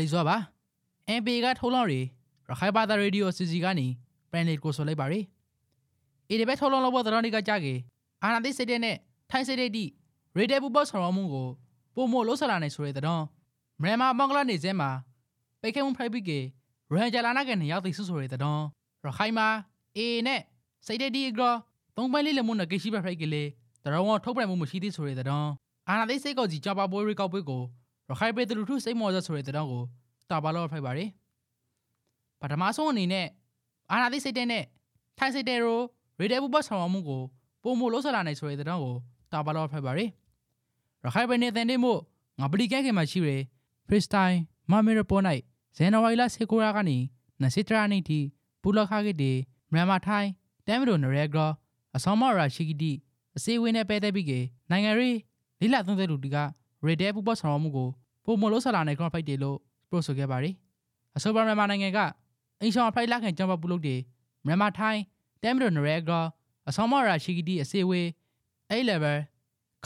လီစွာပါ MP ကထုတ်လွှင့်ရီရခိုင်ဘာသာရေဒီယိုစီစီကနေပရန်နစ်ကိုဆိုလိုက်ပါရီအေဒီဘက်ထုတ်လွှင့်လို့ဘောတော်နေကကြကေအာနာသိစိတ်တဲ့နဲ့ထိုင်းစိတ်တဲ့ဒီရေတဲပူပေါဆောင်ရမှုကိုပုံမို့လို့ဆလာနေဆိုတဲ့တဲ့မြန်မာမင်္ဂလာနေစဲမှာပိတ်ခဲမှုဖိုက်ပြီးကေရန်ဂျလာနာကနေရောက်သိစုဆိုတဲ့တဲ့ရခိုင်မှာအေနဲ့စိတ်တဲ့ဒီအကောသုံးပိုင်းလေးလမှုနဲ့ကိရှိဘဖိုက်ကလေးတရဝထုတ်ပြန်မှုမရှိသေးဆိုတဲ့တဲ့အာနာသိစိတ်ကောကြီးကြပါပွဲရီကောက်ပွဲကို ရခိုင်ပြည်သူလူထုစိတ်မော်စဆိုတဲ့တဲ့ကိုတာပါလို့ဖိုက်ပါရီပထမဆုံးအနေနဲ့အာနာသိစိတ်တဲ့နဲ့ထိုင်းစိတ်တဲ့ရိုရေတဲပူပေါဆောင်ရမှုကိုပုံမို့လို့ဆလာနေဆိုတဲ့တဲ့ကိုတာပါလို့ဖိုက်ပါရီရခိုင်ပြည်နယ်တဲ့မို့ငါပလီကဲခင်မှာရှိရယ်ဖရစ်စတိုင်မမေရပေါ်နိုင်ဇန်နဝါရီလ19ရက်ကနေ20ရက်နေ့ထိပူလခါကတဲ့မြန်မာထိုင်းတမ်မီလိုနရဲဂရအဆောင်မရာရှိကီတီအစည်းအဝေးနဲ့ပဲတဲ့ပြီးကနိုင်ငံရေးလိလသုံးသက်လူတီက ရေတဲပူပေါဆောင်ရမှုကိုပုံမလို့ဆလာနေ ground fight တွေလို့ပြောဆိုခဲ့ပါတယ်အဆိုပါမြန်မာနိုင်ငံကအင်ရှောင်းဖိုက်လာခင်ကျောင်းပပူလို့တွေမြန်မာထိုင်းတမ်မီလိုနရဲဂရအဆောင်မရာရှိကီတီအစည်းအဝေး A level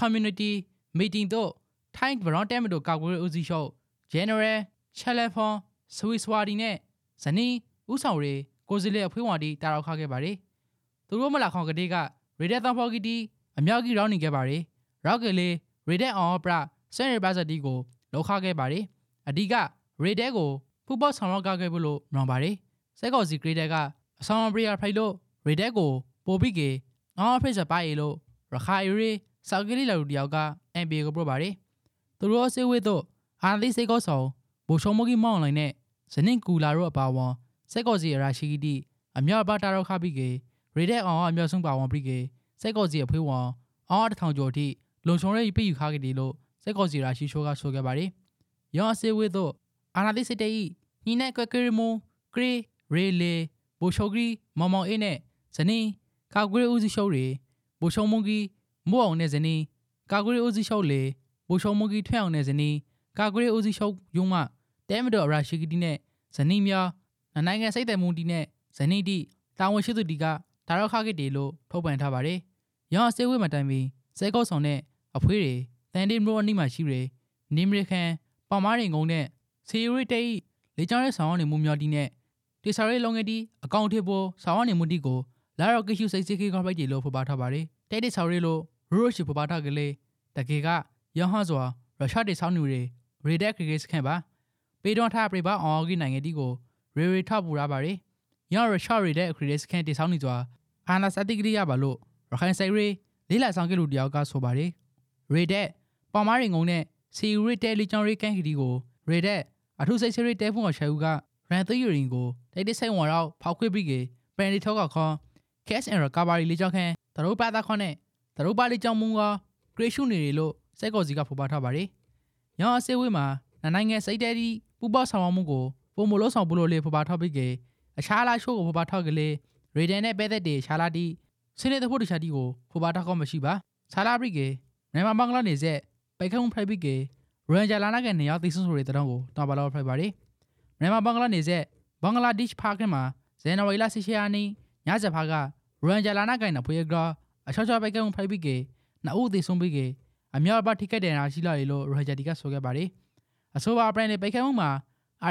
community meeting တို့ထိုင်းဘရောင်းတဲမတို့ကာကွယ်ဦးစီးချုပ် General Chalefon Swiswadi နဲ့ဇနီးဦးဆောင်ရေးကိုစီလေအဖွေးဝါဒီတာရောက်ခခဲ့ပါတယ်သူတို့မလာခေါင်ကတိကရေဒက်သံဖော်ကီတီအမြောက်ကြီးရောင်းနေခဲ့ပါတယ်ရောက်ကလေးရေဒက် အောင်ပရဆန်ရပါစတီကိုလောက်ခခဲ့ပါတယ်အဓိကရေဒက်ကိုဖူပေါဆောင်ရောက်ကခဲ့ဖို့လို့မြင်ပါတယ်စက်ကော်စီဂရေဒက်ကအဆောင်ပရီယာဖိုင်လို့ရေဒက်ကိုပိုပြီးကေအောင်ဖိစပါရီလို့ရခိုင်ရီဆောက်ကလေးလာလူတယောက်က NBA ကိုပြပါတယ်သူတို့အစည်းအဝေးတော့အာသီစိတ်ကောဆောင်ဘူရှုံမကြီးမောင်းလိုက်နဲ့ဇနင့်ကူလာတို့အပါဝန်စက်ကောစီအရာရှိတီအမြောက်ပါတာတော့ခပြီးကေရေတဲ့အောင်အမြောက်ဆုံးပါဝန်ပြီးကေစက်ကောစီအဖွေးဝန်အော်တထောင်ကျော်ထိလုံချုံရဲပြည့်ယူခခဲ့တယ်လို့ စက်ကောစီရာရှိရှိုးကဆိုခဲ့ပါတယ်ရောင်းအစည်းအဝေးတော့အာနာသီစစ်တေးညီနဲ့ကွက်ကရီမွန်ဂရီရေလေဘူရှုံဂရီမောင်မောင်အေးနဲ့ဇနင်းကာကွေးဦးစီးရှုံးတွေဘူရှုံမုန်ကြီးမို့အောင်နဲ့ဇနီးကာကွေးဦးစီးချုပ်လေဘူရှုံမုန်ကြီးထွဲ့အောင်နဲ့ဇနီးကာကွေးဦးစီးချုပ်ယုံမတဲမတော်ရာရှိကတီနဲ့ဇနီးများနိုင်ငံစိတ်သက်မှုတီနဲ့ဇနီးတီတာဝန်ရှိသူတီကဒါရောက်ခခဲ့တယ်လို့ထုတ်ပြန်ထားပါတယ်။ရောင်းအစည်းအဝေးမှာတိုင်ပြီးစဲကောက်ဆောင်တဲ့အဖွေးတွေ တန်တေးမျိုးအနိမှာရှိတယ်။နေမရကန်ပေါမားရင်ကုန်းနဲ့စီရီတေးလေကြောင်းရဲ့ဆောင်ရနေမှုများတီနဲ့တေဆာရဲလုံငယ်တီအကောင့်ထေပေါ်ဆောင်ရနေမှုတီကိုလာရော့ကရှုစိတ်စိတ်ခေကောက်ပိုက်တယ်လို့ဖော်ပြထားပါတယ်။တဲတိဆော်ရီလိုရူရိုရှိပပါထကလေးတကေကရဟစွာရုရှားတေဆောင်းနူတွေရေဒက်ခရီဂစ်ခန့်ပါပေတော်ထားပြပါအောင်ဂိနိုင်ငံတီကိုရေရေထပူရပါရီရရုရှားရေဒက်ခရီဂစ်ခန့်တေဆောင်းနေစွာအာနာစတိကရိယာပါလို့ရခိုင်ဆိုင်ရီလေးလာဆောင်ကလူတယောက်ကဆိုပါရီရေ ဒက်ပေါမားရင်ငုံနဲ့စီရီတဲလီချောင်းရီကန်ခီတီကိုရေဒက်အထုစိတ်စရီတဲဖုန်ကရှဲဦးကရန်သီယူရင်ကိုတိတ်တိတ်ဆိုင်ဝန်ရောက်ဖောက်ခွေးပြီးကပန်လီထောက်ကခွန် cash and recovery လေးကြောင့်ခန့်တရုပ်ပါတာခွန်နဲ့တရုပ်ပါလေးကြောင့်မူကဂရေရှုနေတယ်လို့စက်ကော်စီကဖော်ပြထားပါတယ်။ရောင်းအစည်းအဝေးမှာနိုင်ငံစိတ်တဲဒီပူပေါဆောင်မှုကိုပုံမလို့ဆောင်ပလို့လေးဖော်ပြထားပြီးကအခြားလာရှိုးကိုဖော်ပြထားကလေးရေဒန်နဲ့ပဲသက်တေရှာလာတီစင်းတဲ့ဖို့တခြားတီကိုဖော်ပြထားကောမရှိပါ။ဆာလာဘရစ်ကေ မြန်မာဘင်္ဂလားနေဆက်ပိုက်ခုံဖရိုက်ဘစ်ကေရန်ဂျာလာနာကနေရောက်သိဆုံးဆိုတဲ့တောင်းကိုတောင်းပါလို့ဖရိုက်ပါတယ်။မြန်မာဘင်္ဂလားနေဆက်ဘင်္ဂလားဒေ့ရှ်ဖာကမှာဇန်နဝါရီလ18ရက်နေ့ညစဖာကရန်ဂျာလာနာကိုင်နဖွေဂရာအချောချောပိုက်ကံဖိုက်ပြီးကေနှစ်ဦးသေဆုံးပြီးကေအများပါထိခိုက်တဲ့နာရှိလာရလို့ရိုဂျာတီကဆိုခဲ့ပါတယ်အဆိုပါပရိုင်နဲ့ပိုက်ကံမှုမှာ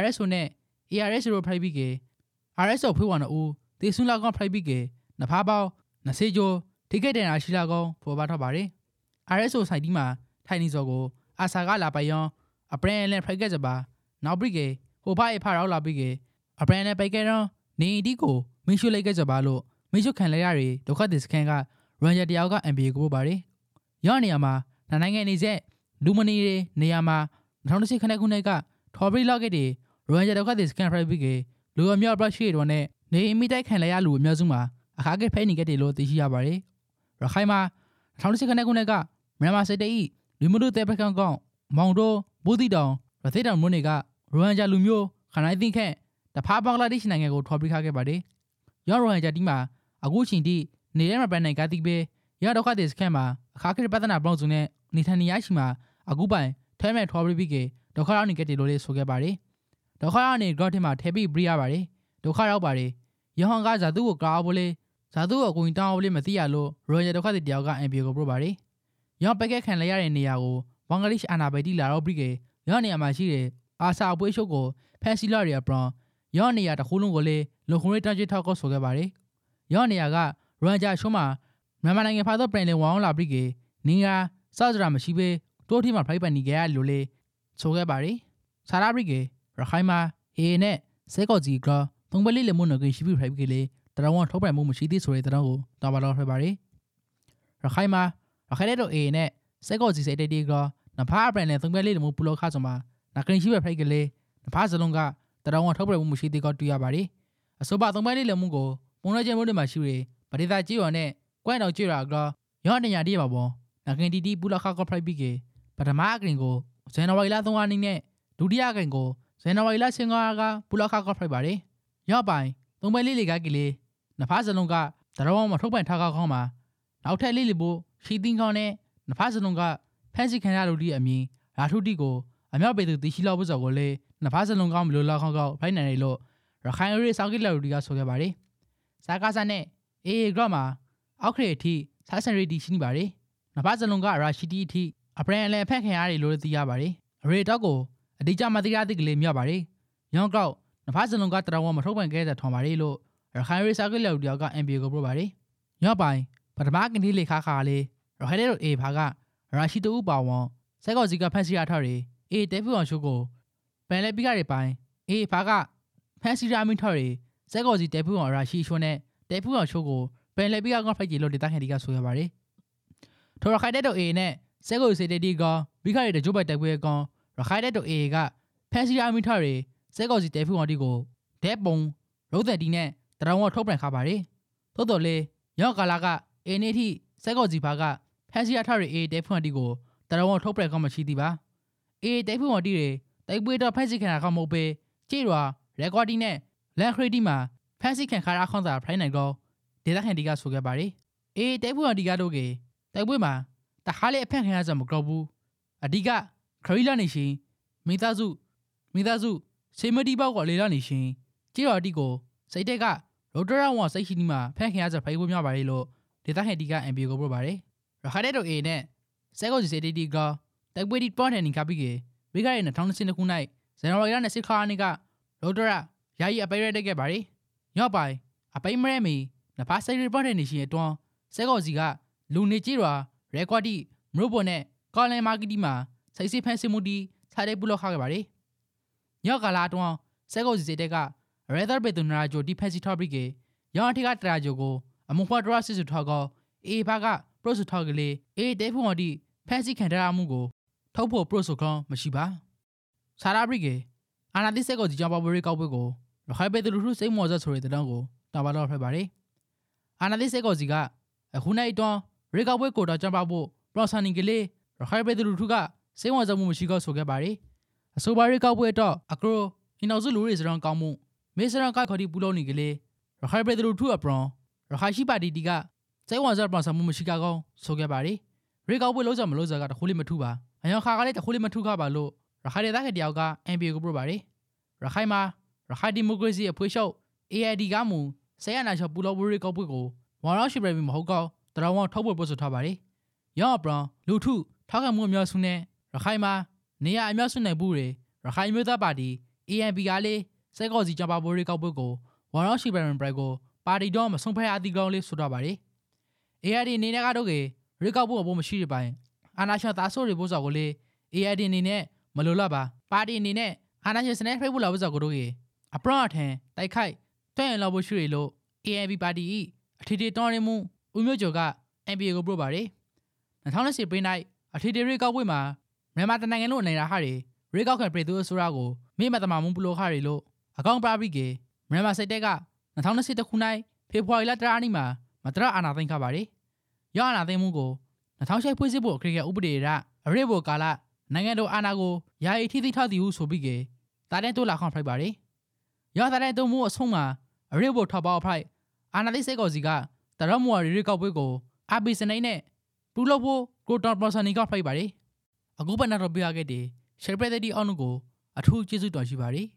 RSO နဲ့ ARS တို့ဖိုက်ပြီးကေ RSO ဖွေးဝါနဦးသေဆုံးလောက်ကောင်ဖိုက်ပြီးကေနဖားပေါင်းနစေကျော်ထိခိုက်တဲ့နာရှိလာကောင်ပေါ်ပါထားပါတယ် RSO ဆိုင်ဒီမှာထိုင်နေစောကိုအာဆာကလာပိုင်ယောအပရန်နဲ့ဖိုက်ကက်စပါနောက်ပြီးကေဟိုဖာအဖာရောက်လာပြီးကေအပရန်နဲ့ပိုက်ကဲတော့နေဒီကိုမင်းရှုလိုက်ကက်စပါလို့မင်းရှုခံလဲရတွေဒုက္ခသစ္စခန်ကရန်ဂျာတယောက်က NBA ကိုပို့ပါတယ်။ရောနေရာမှာနိုင်ငံနေဆက်လူမနီတွေနေရာမှာ2010ခန်းခုနှစ်ကထော်ဘရီလော့ကက်တွေရန်ဂျာဒုက္ခသစ္စခန်ဖရိုက်ပြီးကလူအမြောက်ဘရရှိတော်နဲ့နေအမိတိုက်ခံလဲရလူအများစုမှာအခါကဖဲနေခဲ့တယ်လို့သိရှိရပါတယ်။ရခိုင်မှာ2010ခန်းခုနှစ်က မြန်မာစစ်တေးလူမှုတဲပကံကောင်မောင်တိုဘူးတီတောင်ရသေတောင်မြို့နယ်ကရန်ဂျာလူမျိုးခနိုင်သိခန့်တဖာဘင်္ဂလားဒေ့ရှ်နိုင်ငံကိုထော်ဘရီခခဲ့ပါတယ်။ရောရန်ဂျာတီမှာအခုချိန်ထိနေရမှာပန်နိုင်ကတိပဲရတော့ခတဲ့စခန်းမှာအခါခရပဒနာဘလော့စုနဲ့နေထိုင်နေရရှိမှာအခုပိုင်ထဲမဲ့ထော်ဘရီဘီကေဒုက္ခရောက်နေကြတယ်လို့လေးဆိုခဲ့ပါတယ်ဒုက္ခရောက်နေဂရော့ထမှာထဲပြီးပရိရပါတယ်ဒုက္ခရောက်ပါတယ်ယဟန်ကဇာသူကိုကောက်ဖို့လေးဇာသူကိုအကူတောင်းဖို့လေးမသိရလို့ရိုယယ်ဒုက္ခတဲ့တယောက်ကအမ်ပီကိုပြပါတယ် ရောပက်ကက်ခံလိုက်ရတဲ့နေရာကိုဘင်္ဂလားဒေ့ရှ်အာနာဘိုင်တီလာတော့ဘရီကေရောနေရာမှာရှိတဲ့အာဆာအပွဲရှုပ်ကိုဖန်စီလာရီယာပရွန်ရော့နေရတခုလုံးကိုလေလုံခုရေးတန်းချထောက်ကောဆိုခဲ့ပါတယ်ရော့နေရကရန်ဂျာရှုံးမှာမြန်မာနိုင်ငံဖာသောပရင်လင်ဝအောင်လာပြီးကေနင်းရစောက်ကြရာမရှိပဲတိုးထီမှာဖိုက်ပန်နေကြရလို့လေဆိုခဲ့ပါတယ်ဆာရာဘရီကေရခိုင်မှာအေနဲ့စဲကော့ကြီးကသုံးပလေးလေမွန်နဂီရှိပြီးဖိုက်ကေလေတရဝထုတ်ပြန်မှုမရှိသေးဆိုတဲ့တရကိုတော်ပါတော့ထွက်ပါတယ်ရခိုင်မှာ ရခိုင်တဲ့တော့အေနဲ့စဲကော့ကြီးစိတ်တေးတေးကနဖားပရင်လင်သုံးပလေးလေမွန်ပူလောခါဆိုမှာနဂရင်ရှိပဲဖိုက်ကေလေနဖားစလုံးကတရဝထုတ်ပြန်မှုမရှိသေးကတွေ့ရပါတယ်အဆိုပါသုံးပလေးလေမွန်ကိုပုံရကျမှုတွေမှာရှိရပရိသတ်ကြီးရော်နဲ့ကွဲ့တော်ကြွရကရော့နေရတည်းပါဘောနဂင်တီတီပူလာခါကဖရိုက်ပြီးကေပထမအကရင်ကိုဇန်နဝါရီလ3ရက်နေ့နဲ့ဒုတိယအကရင်ကိုဇန်နဝါရီလ5ရက်ကပူလာခါကဖရိုက်ပါတယ်ရော့ပိုင်သုံးပဲလေးလေးကကလေးနဖားစလုံးကတရဝမထုတ်ပန်ထားကောင်းမှာ နောက်ထပ်လေးလေးဖို့ရှီတင်းကောင်းနဲ့နဖားစလုံးကဖန်စီခံရလို့ဒီအမည်ရာထုတိကိုအမြောက်ပေသူတီရှိလောက်ဖို့ဆိုကိုလေနဖားစလုံးကောင်းမလို့လောက်ကောင်းကောင်းဖိုင်နိုင်တယ်လို့ရခိုင်ရီစောက်ကီလာလူဒီကဆိုခဲ့ပါတယ်စားကားစားနဲ့အေးဂရော့မှာအောက်ခရီအထိဆိုက်ဆန်ရီတီရှိနေပါတယ်။နဖားစလုံးကရာရှိတီအထိအပရန်အလဲဖက်ခင်ရတယ်လို့သိရပါတယ်။အရေတော့ကိုအတိအကျမသိရသေးကလေးမြောက်ပါတယ်။ရောင်းကောက်နဖားစလုံးကတရဝမထုတ်ပန်ခဲ့တဲ့ထောင်ပါတယ်လို့ရခိုင်ရီစာကလေးလူတယောက်က NBA ကိုပြောပါတယ်။ရော့ပိုင် ပထမကနေလေခါခါလေးရခိုင်တဲ့အေဖာကရာရှိတူပါဝန်စက်ကောစီကဖက်စီရထားတယ်။အေတဲဖူအောင်ရှုကိုပန်လဲပိကတွေပိုင်အေဖာကဖက်စီရာမင်းထော်တွေစက်ကောစီတဲဖူအောင်ရာရှိရှုနဲ့တဲဖူအောင်ရှုကိုပန်လေပီကကဖိုက်ကြီးလို့ဒေတာခင်ဒီကဆိုရပါတယ်။ထိုရခိုင်တဲ့တို့ A နဲ့စက်ကိုစေတေတီကဘိခရီတဲ့ဂျိုးပိုက်တိုက်ပွဲကောင်ရခိုင်တဲ့တို့ A ကဖန်စီယာမီထရီစက်ကိုစီတဲဖူဝတီကိုဒဲပုံရိုးသက်တီနဲ့တရောင်ဝထုတ်ပြန်ခါပါတယ်။သို့တော်လေရောက်ကာလာက A နေထိစက်ကိုစီဘာကဖန်စီယာထရီ A တဲဖူဝတီကိုတရောင်ဝထုတ်ပြန်ကောမရှိသေးပါ။ A တဲဖူဝတီတွေတိုက်ပွဲတော့ဖန်စီခံတာကမဟုတ်ပဲကြည့်ရွာရက်ကွာတီနဲ့လန်ခရီတီမှာဖန်စီခံခါရခေါင်းစာဖိုင်နိုင်တော့ဒေသခံတီကဆိုခဲ့ပါတယ်။အေးတိုက်ပွဲတော်တီကတို့ကတိုက်ပွဲမှာတခါလေအဖက်ခံရကြမကြောက်ဘူး။အဓိကခရီးလာနေရှင်မိသားစုမိသားစုစေမတီပေါက်ကလေလာနေရှင်ကြေးတော်တီကိုစိတ်တက်ကရိုဒရာဝါစိတ်ရှိနီမှာဖက်ခင်ရကြဖိုင်ပွဲများပါလေလို့ ဒေသခံတီက MB ကိုပြောပါတယ်။ရခိုင်တဲ့တို့အေနဲ့စဲကောစီစေတီတီကတိုက်ပွဲတီပေါ်နေနေကပြီးကဝိကရဲ2020ခု၌ဇန်နဝါရီလ20ခါနေ့ကရိုဒရာယာယီအပိရဲတက်ခဲ့ပါတယ်။ညော့ပိုင်အပိမရဲမီနဖာစိတ်ရီပေါ်တဲ့နေရှင်အတွန်းစဲကော်စီကလူနေကြီးရွာရဲကွာတီမရုပ်ပေါ်နဲ့ကော်လန်မာကီတီမှာစိတ်စိဖန်စမှုတီစားတဲ့ပုလောက်ခခဲ့ပါတယ်။ညော့ကလာအတွန်းစဲကော်စီတဲ့ကရဲသာဘေတူနာဂျိုဒီဖက်စီထော့ဘရီကေရောင်းအထိကတရာဂျိုကို အမွန်ဖွာဒရာစစ်စုထောက်ကောအေဘာကပရိုဆိုထောက်ကလေးအေတဲဖူဝတီဖက်စီခံထားမှုကိုထုတ်ဖို့ပရိုဆိုကောမရှိပါ။ဆာရာဘရီကေအာနာတိစက်ကော်စီကြောင့်ပပရီကောက်ပွဲကိုရခိုင်ပေတူလူထုစိတ်မော်ဇက်ဆိုတဲ့တောင်းကိုတာပါတော့ဖက်ပါတယ်။အာနာသိစေကောစီကအခုနိုင်တွန်းရေကောက်ပွဲကိုတော့ကြံပါဖို့ပရော်ဆန်နင်ကလေးရခိုင်ပြည်သူလူထုကစေဝါစမှုမရှိကောဆိုခဲ့ပါတယ်အဆိုပါရေကောက်ပွဲတော့အကရိုဟင်းအောင်စုလူတွေစရန်ကောင်းမှုမေစရန်ကခေါ်ဒီပူလုံးနေကလေးရခိုင်ပြည်သူလူထုအပရွန် ရခိုင်ရှိပါတီတီကစေဝါစပရော်ဆန်မှုမရှိကောင်းဆိုခဲ့ပါတယ်ရေကောက်ပွဲလုံးစမလို့စကတခုလေးမထူပါအယောင်ခါကလေးတခုလေးမထူခပါလို့ရခိုင်ဒေသခံတယောက်က NBA ကိုပြပါတယ်ရခိုင်မှာရခိုင်ဒီမိုကရေစီအဖွဲ့ချုပ် AID ကမူဆရာနာချောပူလောဘူရီကောက်ပွေကိုဝါရောရှိပရမီမဟုတ်ကောတရဝထောက်ပွေပို့ဆိုထားပါတယ်။ရောင်းအပရန်လူထုထောက်ခံမှုအများစုနဲ့ရခိုင်မှာနေရအများစုနိုင်ဘူးတွေရခိုင်မျိုးသားပါတီ ANP ကလေးစက်ကောစီကြပါဘူရီကောက်ပွေကိုဝါရောရှိပရမီပရိုက်ကို ပါတီတော့မဆုံးဖက်အသီကောင်းလေးဆိုတော့ပါတယ်။ ARD အနေနဲ့ကတော့ကေရီကောက်ပွေအဖို့မရှိတဲ့ပိုင်းအာနာရှင်သားဆိုးတွေပို့စော်ကိုလေ ARD အနေနဲ့မလိုလားပါပါတီအနေနဲ့အာနာရှင်စနေဖိတ်ဖို့လာဖို့စော်ကိုတို့ကေအပရန်အထန်တိုက်ခိုက်တွန့်ရင်လောက်ဖို့ရှိရလို့ ANP ပါတီ၏အထီတီတော်ရင်မှုဦးမျိုးကျော်က NBA ကိုပြောပါတယ်2010ပြည်၌အထီတီရေကောက်ပွဲမှာမြန်မာတနိုင်ငံလုံးအနေရာဟာတွေရေကောက်ခံပြည်သူအစိုးရကိုမိမတမမှုပလိုခါတွေလို့အကောင့်ပြပြီးကေမြန်မာစစ်တပ်က 2021ခု၌ဖေဖော်ဝါရီလတရာနေ့မှာမတရအာနာသိမ်းခပါတယ်ရောအာနာသိမ်းမှုကို2006ဖွဲ့စည်းဖို့အခရိကဥပဒေရအရေးပေါ်ကာလနိုင်ငံတော်အာဏာကိုယာယီထိသိထားသည်ဟုဆိုပြီးကေတာတဲ့တိုးလာခွန်ဖိုက်ပါတယ်ရောတာတဲ့တုံမှုအဆုံးမှာအရေးပေါ်ထောက်ပေါက်ဖိုက်အာနာသိစေကောစီကတရမွာရီရီကောက်ပွဲကိုအာဘီစနေနဲ့ပူလို့ဖို့ကိုတော်ပလော်ဆန်နီကဖိုက်ပါတယ်အခုပနာတော့ပြရခဲ့တယ်ရှယ်ပရက်တီအောင်ကိုအထူးကျေးဇူးတော်ရှိပါတယ်